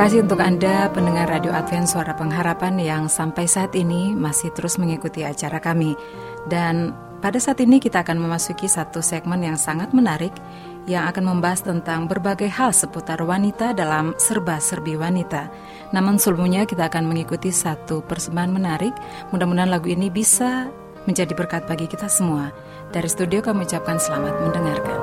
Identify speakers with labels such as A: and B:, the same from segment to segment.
A: Kasih untuk Anda pendengar Radio Advent Suara Pengharapan yang sampai saat ini masih terus mengikuti acara kami. Dan pada saat ini kita akan memasuki satu segmen yang sangat menarik yang akan membahas tentang berbagai hal seputar wanita dalam serba-serbi wanita. Namun sebelumnya kita akan mengikuti satu persembahan menarik. Mudah-mudahan lagu ini bisa menjadi berkat bagi kita semua. Dari studio kami ucapkan selamat mendengarkan.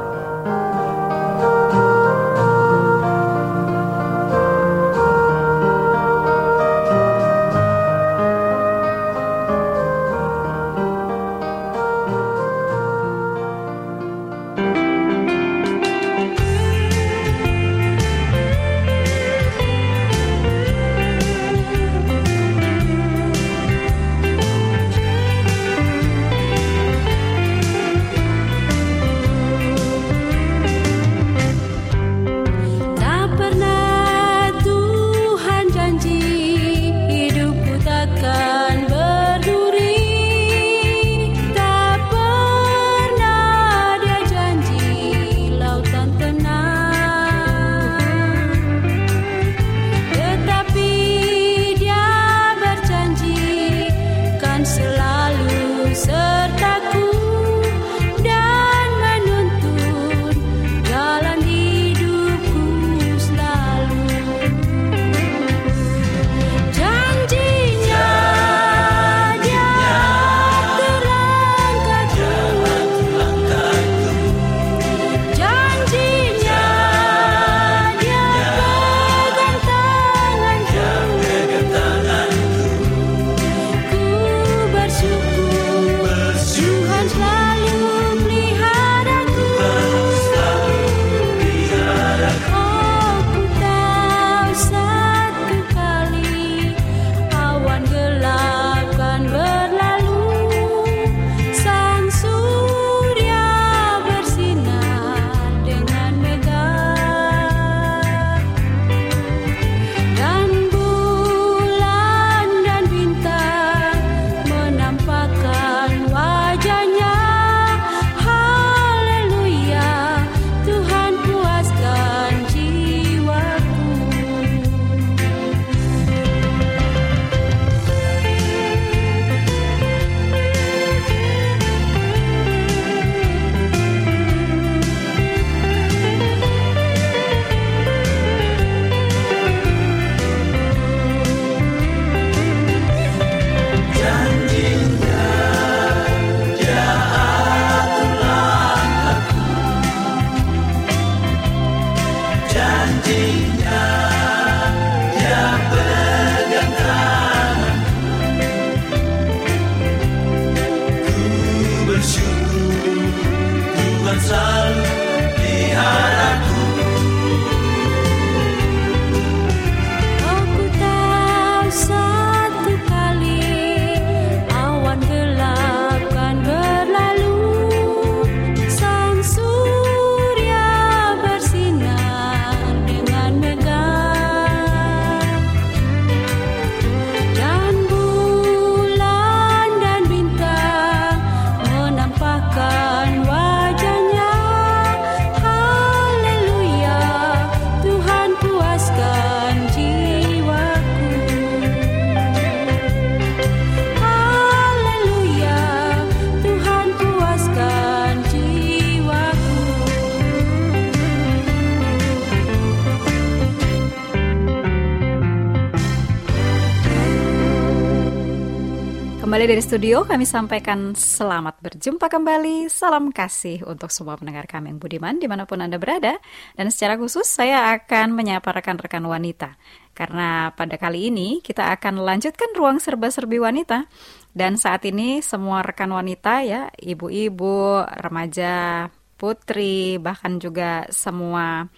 B: Dari studio kami sampaikan selamat berjumpa kembali. Salam kasih untuk semua pendengar kami yang budiman di mana pun Anda berada. Dan secara khusus saya akan menyapa rekan-rekan wanita. Karena pada kali ini kita akan lanjutkan ruang serba-serbi wanita. Dan saat ini semua rekan wanita ya Ibu-ibu, remaja, putri Bahkan juga semua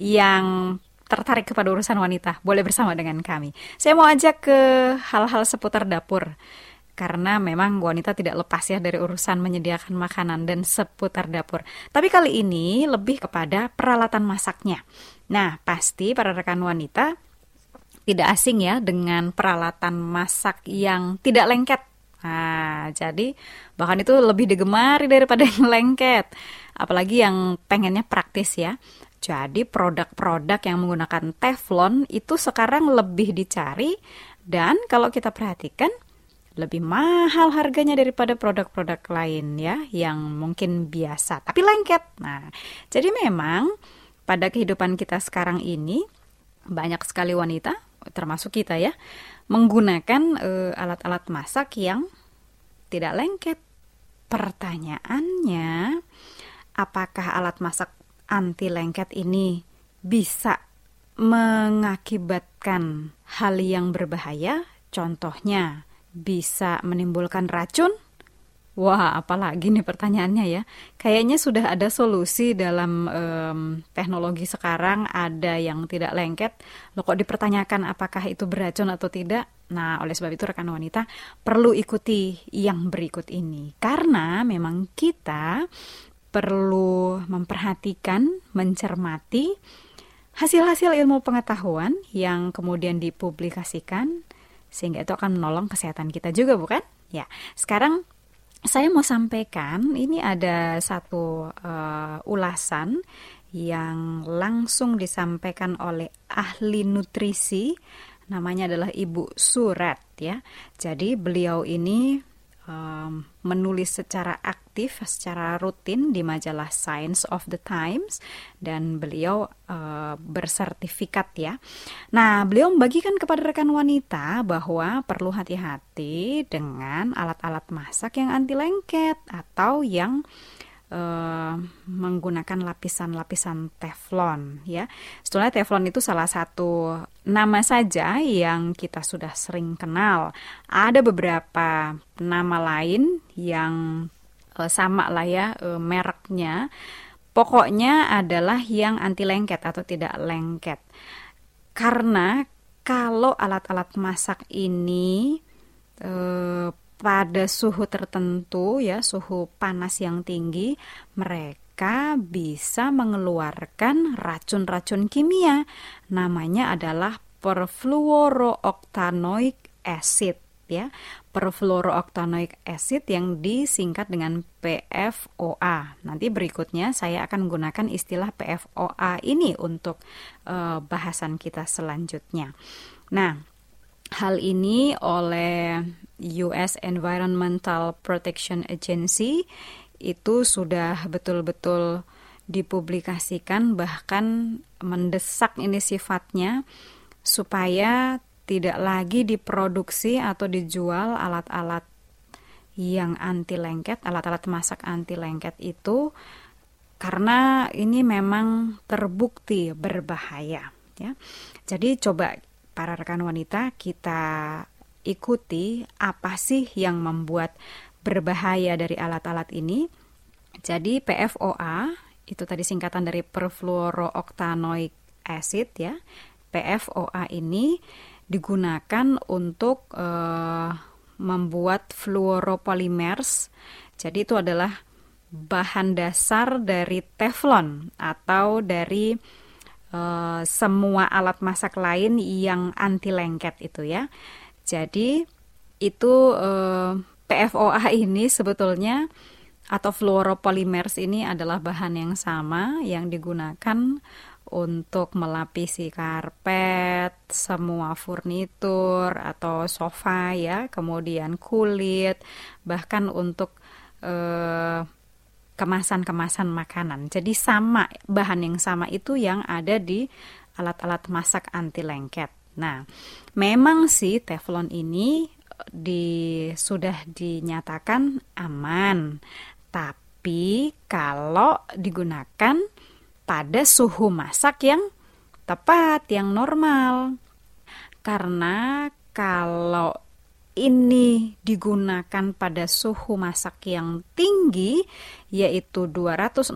B: yang tertarik kepada urusan wanita Boleh bersama dengan kami. Saya mau ajak ke hal-hal seputar dapur karena memang wanita tidak lepas ya dari urusan menyediakan makanan dan seputar dapur. Tapi kali ini lebih kepada peralatan masaknya. Nah, pasti para rekan wanita tidak asing ya dengan peralatan masak yang tidak lengket. Nah, jadi bahkan itu lebih digemari daripada yang lengket. Apalagi yang pengennya praktis ya. Jadi produk-produk yang menggunakan teflon itu sekarang lebih dicari dan kalau kita perhatikan lebih mahal harganya daripada produk-produk lain ya yang mungkin biasa tapi lengket. Nah, jadi memang pada kehidupan kita sekarang ini banyak sekali wanita termasuk kita ya menggunakan uh, alat-alat masak yang tidak lengket. Pertanyaannya, apakah alat masak anti lengket ini bisa mengakibatkan hal yang berbahaya? Contohnya, bisa menimbulkan racun? Wah, apalagi nih pertanyaannya ya. Kayaknya sudah ada solusi dalam um, teknologi sekarang, ada yang tidak lengket. Lo kok dipertanyakan apakah itu beracun atau tidak? Nah, oleh sebab itu rekan wanita perlu ikuti yang berikut ini. Karena memang kita perlu memperhatikan, mencermati hasil-hasil ilmu pengetahuan yang kemudian dipublikasikan sehingga itu akan menolong kesehatan kita juga bukan? Ya, sekarang saya mau sampaikan ini ada satu uh, ulasan yang langsung disampaikan oleh ahli nutrisi namanya adalah Ibu Surat ya. Jadi beliau ini um, menulis secara aktif, secara rutin di majalah Science of the Times dan beliau uh, bersertifikat ya. Nah, beliau membagikan kepada rekan wanita bahwa perlu hati-hati dengan alat-alat masak yang anti lengket atau yang menggunakan lapisan-lapisan teflon ya. Sebetulnya teflon itu salah satu nama saja yang kita sudah sering kenal. Ada beberapa nama lain yang uh, sama lah ya uh, mereknya. Pokoknya adalah yang anti lengket atau tidak lengket. Karena kalau alat-alat masak ini pada suhu tertentu ya, suhu panas yang tinggi, mereka bisa mengeluarkan racun-racun kimia. Namanya adalah perfluorooctanoic acid ya. Perfluorooctanoic acid yang disingkat dengan PFOA. Nanti berikutnya saya akan menggunakan istilah PFOA ini untuk uh, bahasan kita selanjutnya. Nah, hal ini oleh US Environmental Protection Agency itu sudah betul-betul dipublikasikan bahkan mendesak ini sifatnya supaya tidak lagi diproduksi atau dijual alat-alat yang anti lengket, alat-alat masak anti lengket itu karena ini memang terbukti berbahaya ya. Jadi coba para rekan wanita kita ikuti apa sih yang membuat berbahaya dari alat-alat ini. Jadi PFOA itu tadi singkatan dari perfluorooctanoic acid ya. PFOA ini digunakan untuk uh, membuat fluoropolymers. Jadi itu adalah bahan dasar dari teflon atau dari uh, semua alat masak lain yang anti lengket itu ya. Jadi itu eh, PFOA ini sebetulnya atau fluoropolymers ini adalah bahan yang sama yang digunakan untuk melapisi karpet, semua furnitur atau sofa ya, kemudian kulit, bahkan untuk eh, kemasan-kemasan makanan. Jadi sama bahan yang sama itu yang ada di alat-alat masak anti lengket. Nah, memang sih teflon ini di sudah dinyatakan aman. Tapi kalau digunakan pada suhu masak yang tepat, yang normal. Karena kalau ini digunakan pada suhu masak yang tinggi, yaitu 260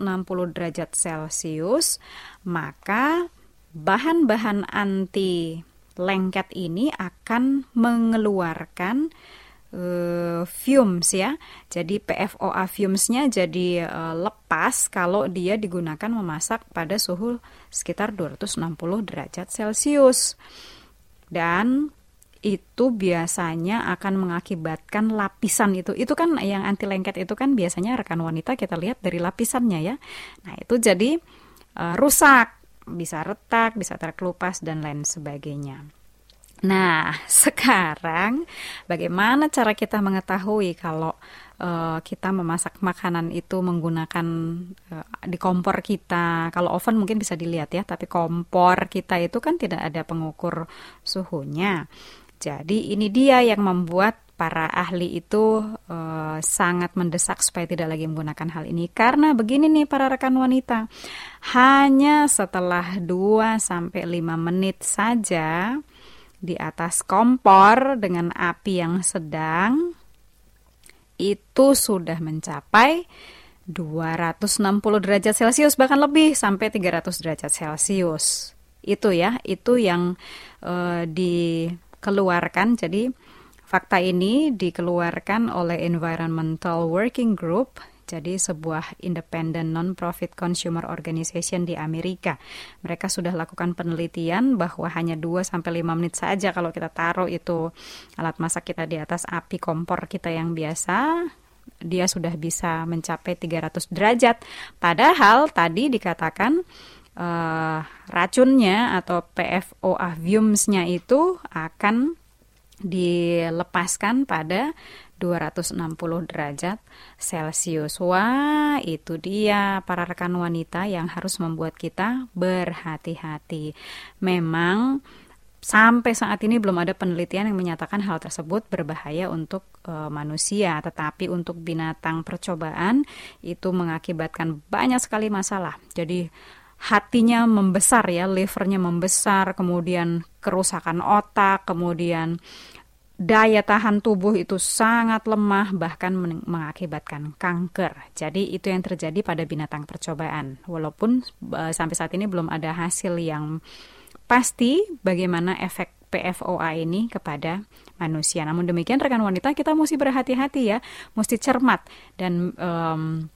B: derajat Celcius, maka bahan-bahan anti lengket ini akan mengeluarkan uh, fumes ya. Jadi PFOA fumesnya jadi uh, lepas kalau dia digunakan memasak pada suhu sekitar 260 derajat Celcius. Dan itu biasanya akan mengakibatkan lapisan itu. Itu kan yang anti lengket itu kan biasanya rekan wanita kita lihat dari lapisannya ya. Nah, itu jadi uh, rusak, bisa retak, bisa terkelupas dan lain sebagainya. Nah, sekarang bagaimana cara kita mengetahui kalau uh, kita memasak makanan itu menggunakan uh, di kompor kita. Kalau oven mungkin bisa dilihat ya, tapi kompor kita itu kan tidak ada pengukur suhunya. Jadi ini dia yang membuat para ahli itu uh, sangat mendesak supaya tidak lagi menggunakan hal ini karena begini nih para rekan wanita. Hanya setelah 2 sampai 5 menit saja di atas kompor dengan api yang sedang itu sudah mencapai 260 derajat Celcius bahkan lebih sampai 300 derajat Celcius. Itu ya, itu yang uh, di dikeluarkan. Jadi fakta ini dikeluarkan oleh Environmental Working Group jadi sebuah independent non-profit consumer organization di Amerika. Mereka sudah lakukan penelitian bahwa hanya 2 sampai 5 menit saja kalau kita taruh itu alat masak kita di atas api kompor kita yang biasa, dia sudah bisa mencapai 300 derajat. Padahal tadi dikatakan uh, racunnya atau PFOA fumes-nya itu akan dilepaskan pada 260 derajat Celcius. Wah, itu dia para rekan wanita yang harus membuat kita berhati-hati. Memang sampai saat ini belum ada penelitian yang menyatakan hal tersebut berbahaya untuk e, manusia, tetapi untuk binatang percobaan itu mengakibatkan banyak sekali masalah. Jadi hatinya membesar ya, livernya membesar, kemudian kerusakan otak, kemudian daya tahan tubuh itu sangat lemah bahkan mengakibatkan kanker. Jadi itu yang terjadi pada binatang percobaan. Walaupun uh, sampai saat ini belum ada hasil yang pasti bagaimana efek PFOA ini kepada manusia. Namun demikian rekan wanita kita mesti berhati-hati ya, mesti cermat dan um,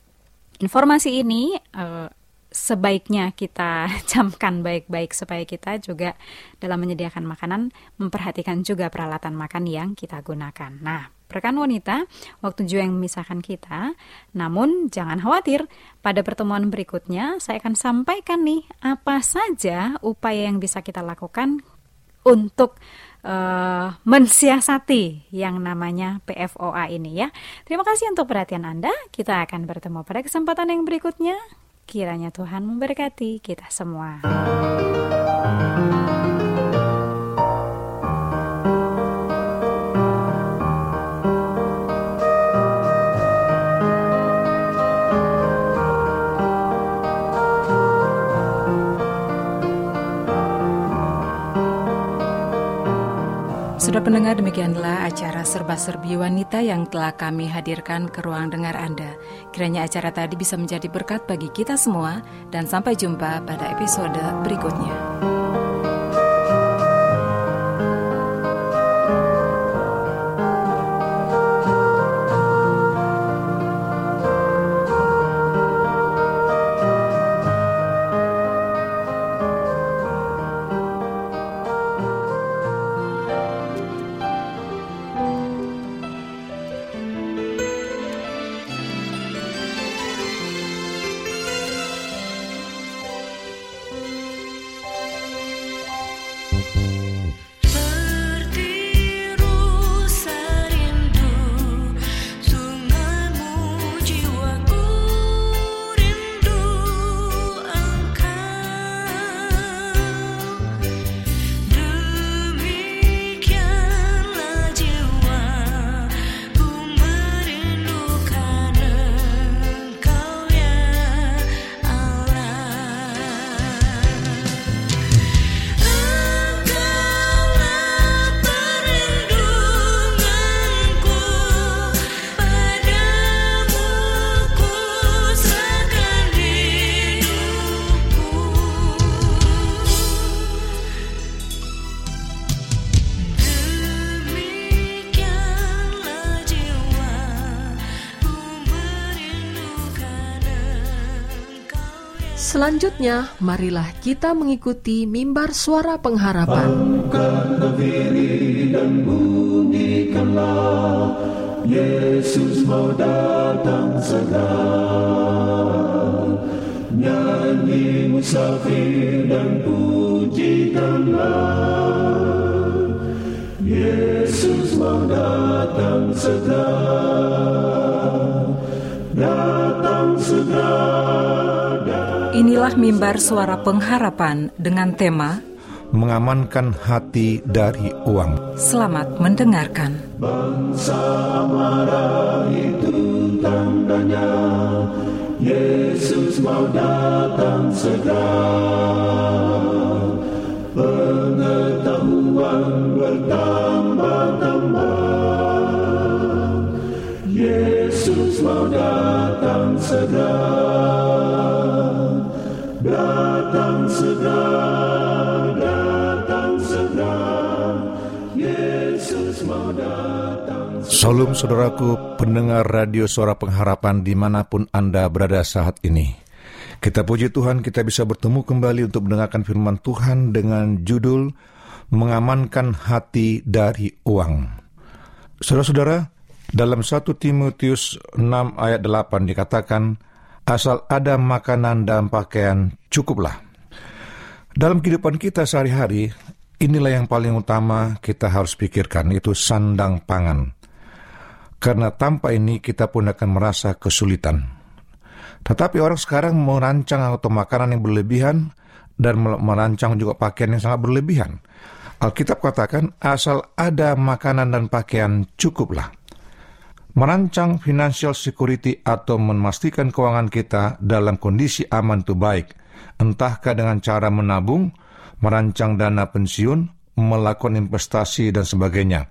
B: informasi ini uh, sebaiknya kita camkan baik-baik supaya kita juga dalam menyediakan makanan memperhatikan juga peralatan makan yang kita gunakan. Nah, rekan wanita, waktu juga yang memisahkan kita. Namun jangan khawatir, pada pertemuan berikutnya saya akan sampaikan nih apa saja upaya yang bisa kita lakukan untuk uh, mensiasati yang namanya PFOA ini ya. Terima kasih untuk perhatian Anda. Kita akan bertemu pada kesempatan yang berikutnya. Kiranya Tuhan memberkati kita semua.
C: Sudah pendengar demikianlah acara serba-serbi wanita yang telah kami hadirkan ke ruang dengar Anda. Kiranya acara tadi bisa menjadi berkat bagi kita semua dan sampai jumpa pada episode berikutnya. Selanjutnya, marilah kita mengikuti mimbar suara pengharapan. dan Yesus mau datang segera. Nyanyi musafir dan pujikanlah, Yesus mau datang segera.
B: Inilah mimbar suara pengharapan dengan tema
D: Mengamankan hati dari uang.
B: Selamat mendengarkan.
C: Bangsa marah itu tandanya Yesus mau datang segera. Pengetahuan bertambah-tambah Yesus mau datang segera datang
D: Salam saudaraku pendengar radio suara pengharapan di mana pun Anda berada saat ini. Kita puji Tuhan kita bisa bertemu kembali untuk mendengarkan firman Tuhan dengan judul Mengamankan Hati dari Uang. Saudara-saudara, dalam 1 Timotius 6 ayat 8 dikatakan, Asal ada makanan dan pakaian, cukuplah. Dalam kehidupan kita sehari-hari, inilah yang paling utama kita harus pikirkan, yaitu sandang pangan. Karena tanpa ini kita pun akan merasa kesulitan. Tetapi orang sekarang merancang atau makanan yang berlebihan dan merancang juga pakaian yang sangat berlebihan. Alkitab katakan, asal ada makanan dan pakaian, cukuplah. Merancang financial security atau memastikan keuangan kita dalam kondisi aman itu baik, entahkah dengan cara menabung, merancang dana pensiun, melakukan investasi, dan sebagainya.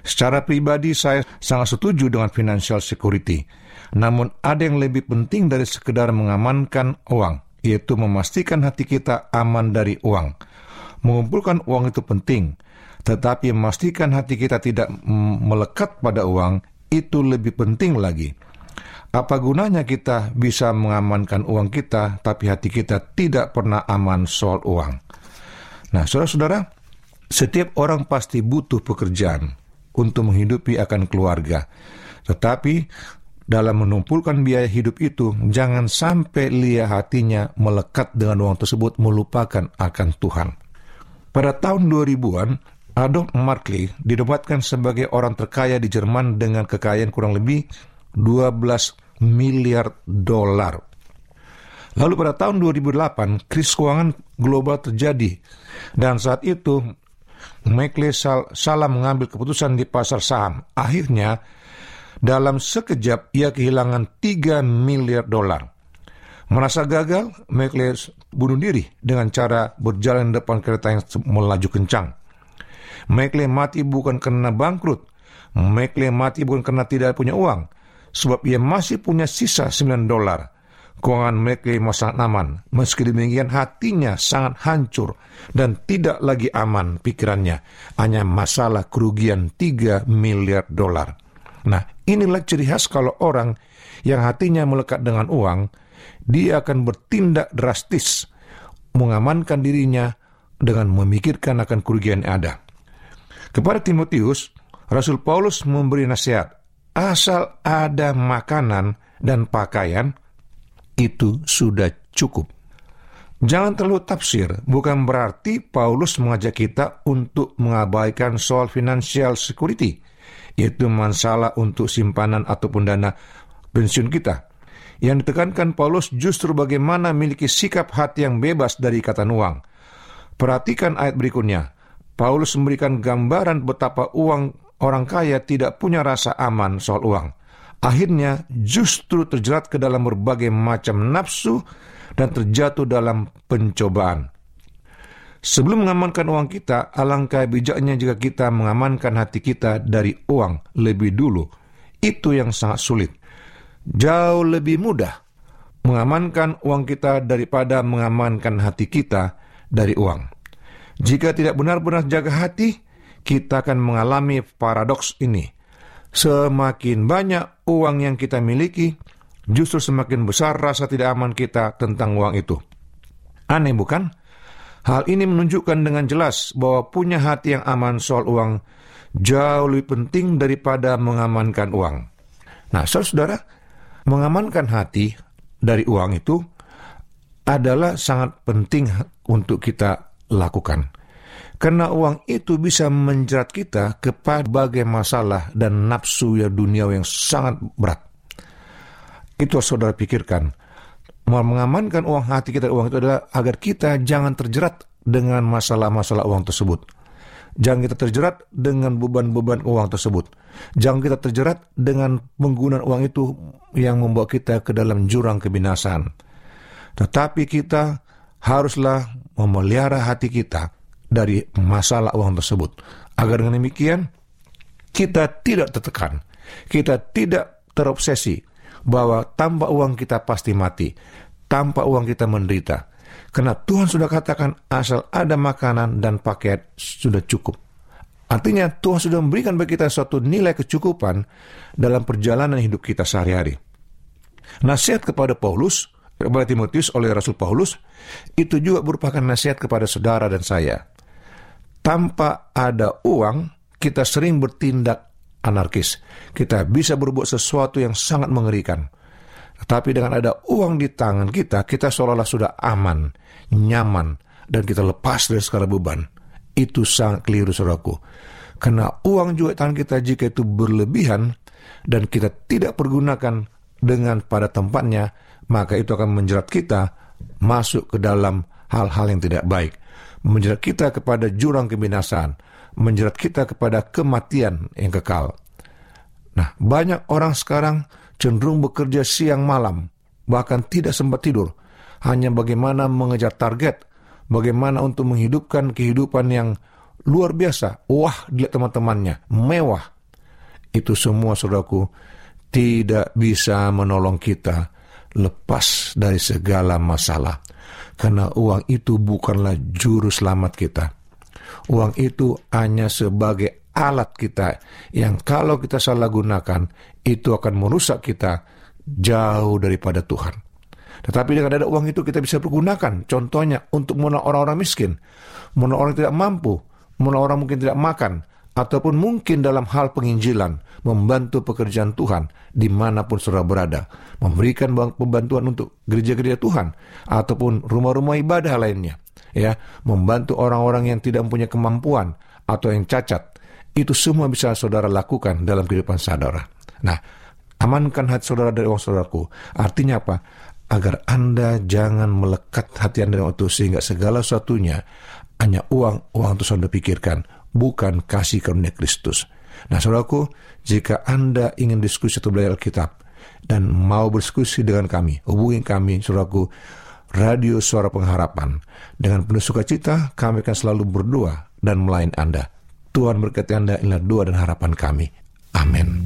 D: Secara pribadi saya sangat setuju dengan financial security. Namun ada yang lebih penting dari sekedar mengamankan uang, yaitu memastikan hati kita aman dari uang. Mengumpulkan uang itu penting, tetapi memastikan hati kita tidak melekat pada uang itu lebih penting lagi. Apa gunanya kita bisa mengamankan uang kita, tapi hati kita tidak pernah aman soal uang? Nah, saudara-saudara, setiap orang pasti butuh pekerjaan untuk menghidupi akan keluarga. Tetapi dalam menumpulkan biaya hidup itu, jangan sampai lia hatinya melekat dengan uang tersebut melupakan akan Tuhan. Pada tahun 2000-an, Adolf Markley dinobatkan sebagai orang terkaya di Jerman dengan kekayaan kurang lebih 12 miliar dolar. Lalu pada tahun 2008, krisis keuangan global terjadi dan saat itu Markley salah mengambil keputusan di pasar saham. Akhirnya, dalam sekejap ia kehilangan 3 miliar dolar. Merasa gagal, Markley bunuh diri dengan cara berjalan depan kereta yang melaju kencang. McLean mati bukan karena bangkrut. McLean mati bukan karena tidak punya uang. Sebab ia masih punya sisa 9 dolar. Keuangan McLean masih sangat aman. Meski demikian hatinya sangat hancur dan tidak lagi aman pikirannya. Hanya masalah kerugian 3 miliar dolar. Nah, inilah ciri khas kalau orang yang hatinya melekat dengan uang, dia akan bertindak drastis, mengamankan dirinya dengan memikirkan akan kerugian yang ada. Kepada Timotius, Rasul Paulus memberi nasihat, asal ada makanan dan pakaian, itu sudah cukup. Jangan terlalu tafsir, bukan berarti Paulus mengajak kita untuk mengabaikan soal financial security, yaitu masalah untuk simpanan ataupun dana pensiun kita. Yang ditekankan Paulus justru bagaimana memiliki sikap hati yang bebas dari ikatan uang. Perhatikan ayat berikutnya. Paulus memberikan gambaran betapa uang orang kaya tidak punya rasa aman soal uang. Akhirnya justru terjerat ke dalam berbagai macam nafsu dan terjatuh dalam pencobaan. Sebelum mengamankan uang kita, alangkah bijaknya jika kita mengamankan hati kita dari uang lebih dulu. Itu yang sangat sulit. Jauh lebih mudah mengamankan uang kita daripada mengamankan hati kita dari uang. Jika tidak benar-benar jaga hati, kita akan mengalami paradoks ini. Semakin banyak uang yang kita miliki, justru semakin besar rasa tidak aman kita tentang uang itu. Aneh bukan? Hal ini menunjukkan dengan jelas bahwa punya hati yang aman soal uang jauh lebih penting daripada mengamankan uang. Nah, saudara, mengamankan hati dari uang itu adalah sangat penting untuk kita lakukan. Karena uang itu bisa menjerat kita kepada berbagai masalah dan nafsu ya dunia yang sangat berat. Itu saudara pikirkan mengamankan uang hati kita uang itu adalah agar kita jangan terjerat dengan masalah-masalah uang tersebut. Jangan kita terjerat dengan beban-beban uang tersebut. Jangan kita terjerat dengan penggunaan uang itu yang membawa kita ke dalam jurang kebinasan. Tetapi kita haruslah memelihara hati kita dari masalah uang tersebut. Agar dengan demikian, kita tidak tertekan. Kita tidak terobsesi bahwa tanpa uang kita pasti mati, tanpa uang kita menderita. Karena Tuhan sudah katakan asal ada makanan dan pakaian sudah cukup. Artinya Tuhan sudah memberikan bagi kita suatu nilai kecukupan dalam perjalanan hidup kita sehari-hari. Nasihat kepada Paulus, kepada Timotius oleh Rasul Paulus, itu juga merupakan nasihat kepada saudara dan saya. Tanpa ada uang, kita sering bertindak anarkis. Kita bisa berbuat sesuatu yang sangat mengerikan. Tetapi dengan ada uang di tangan kita, kita seolah-olah sudah aman, nyaman, dan kita lepas dari segala beban. Itu sangat keliru, saudaraku. Karena uang juga tangan kita jika itu berlebihan, dan kita tidak pergunakan dengan pada tempatnya, maka itu akan menjerat kita masuk ke dalam hal-hal yang tidak baik. Menjerat kita kepada jurang kebinasaan, menjerat kita kepada kematian yang kekal. Nah, banyak orang sekarang cenderung bekerja siang malam, bahkan tidak sempat tidur, hanya bagaimana mengejar target, bagaimana untuk menghidupkan kehidupan yang luar biasa, wah dilihat teman-temannya, mewah. Itu semua saudaraku tidak bisa menolong kita lepas dari segala masalah. Karena uang itu bukanlah juru selamat kita. Uang itu hanya sebagai alat kita yang kalau kita salah gunakan itu akan merusak kita jauh daripada Tuhan. Tetapi dengan ada uang itu kita bisa pergunakan. Contohnya untuk menolong orang-orang miskin, menolong orang tidak mampu, menolong orang mungkin tidak makan, ataupun mungkin dalam hal penginjilan, membantu pekerjaan Tuhan di mana pun saudara berada, memberikan pembantuan untuk gereja-gereja Tuhan, ataupun rumah-rumah ibadah lainnya, ya, membantu orang-orang yang tidak mempunyai kemampuan atau yang cacat. Itu semua bisa saudara lakukan dalam kehidupan saudara. Nah, amankan hati saudara dari uang saudaraku. Artinya apa? Agar Anda jangan melekat hati Anda dengan itu sehingga segala sesuatunya hanya uang, uang itu saudara pikirkan, bukan kasih karunia Kristus. Nah, saudaraku, jika Anda ingin diskusi atau belajar Alkitab dan mau berdiskusi dengan kami, hubungi kami, saudaraku, Radio Suara Pengharapan. Dengan penuh sukacita, kami akan selalu berdoa dan melayani Anda. Tuhan berkati Anda, inilah doa dan harapan kami. Amin.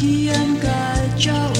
C: Kian kacau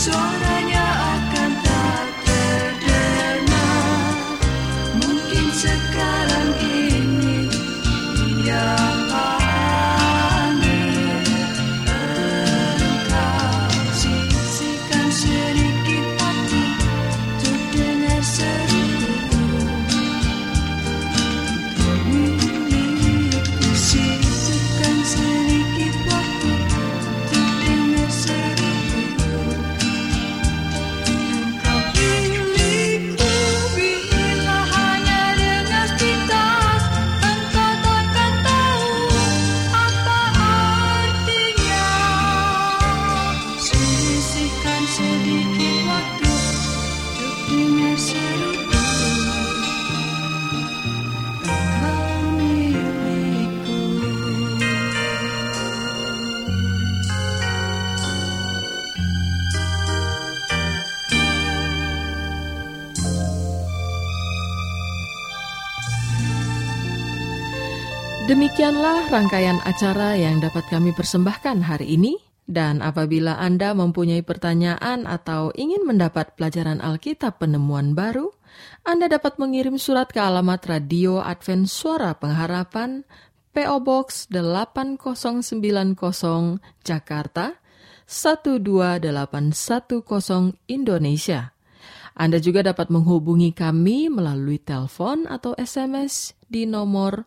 C: Sola Demikianlah rangkaian acara yang dapat kami persembahkan hari ini. Dan apabila Anda mempunyai pertanyaan atau ingin mendapat pelajaran Alkitab penemuan baru, Anda dapat mengirim surat ke alamat Radio Advent Suara Pengharapan, PO Box 8090 Jakarta 12810 Indonesia. Anda juga dapat menghubungi kami melalui telepon atau SMS di nomor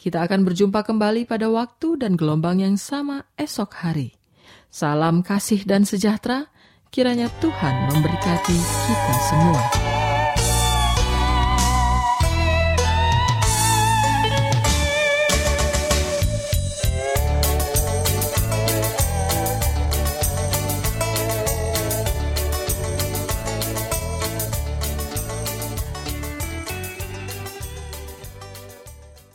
C: kita akan berjumpa kembali pada waktu dan gelombang yang sama esok hari. Salam kasih dan sejahtera, kiranya Tuhan memberkati kita semua.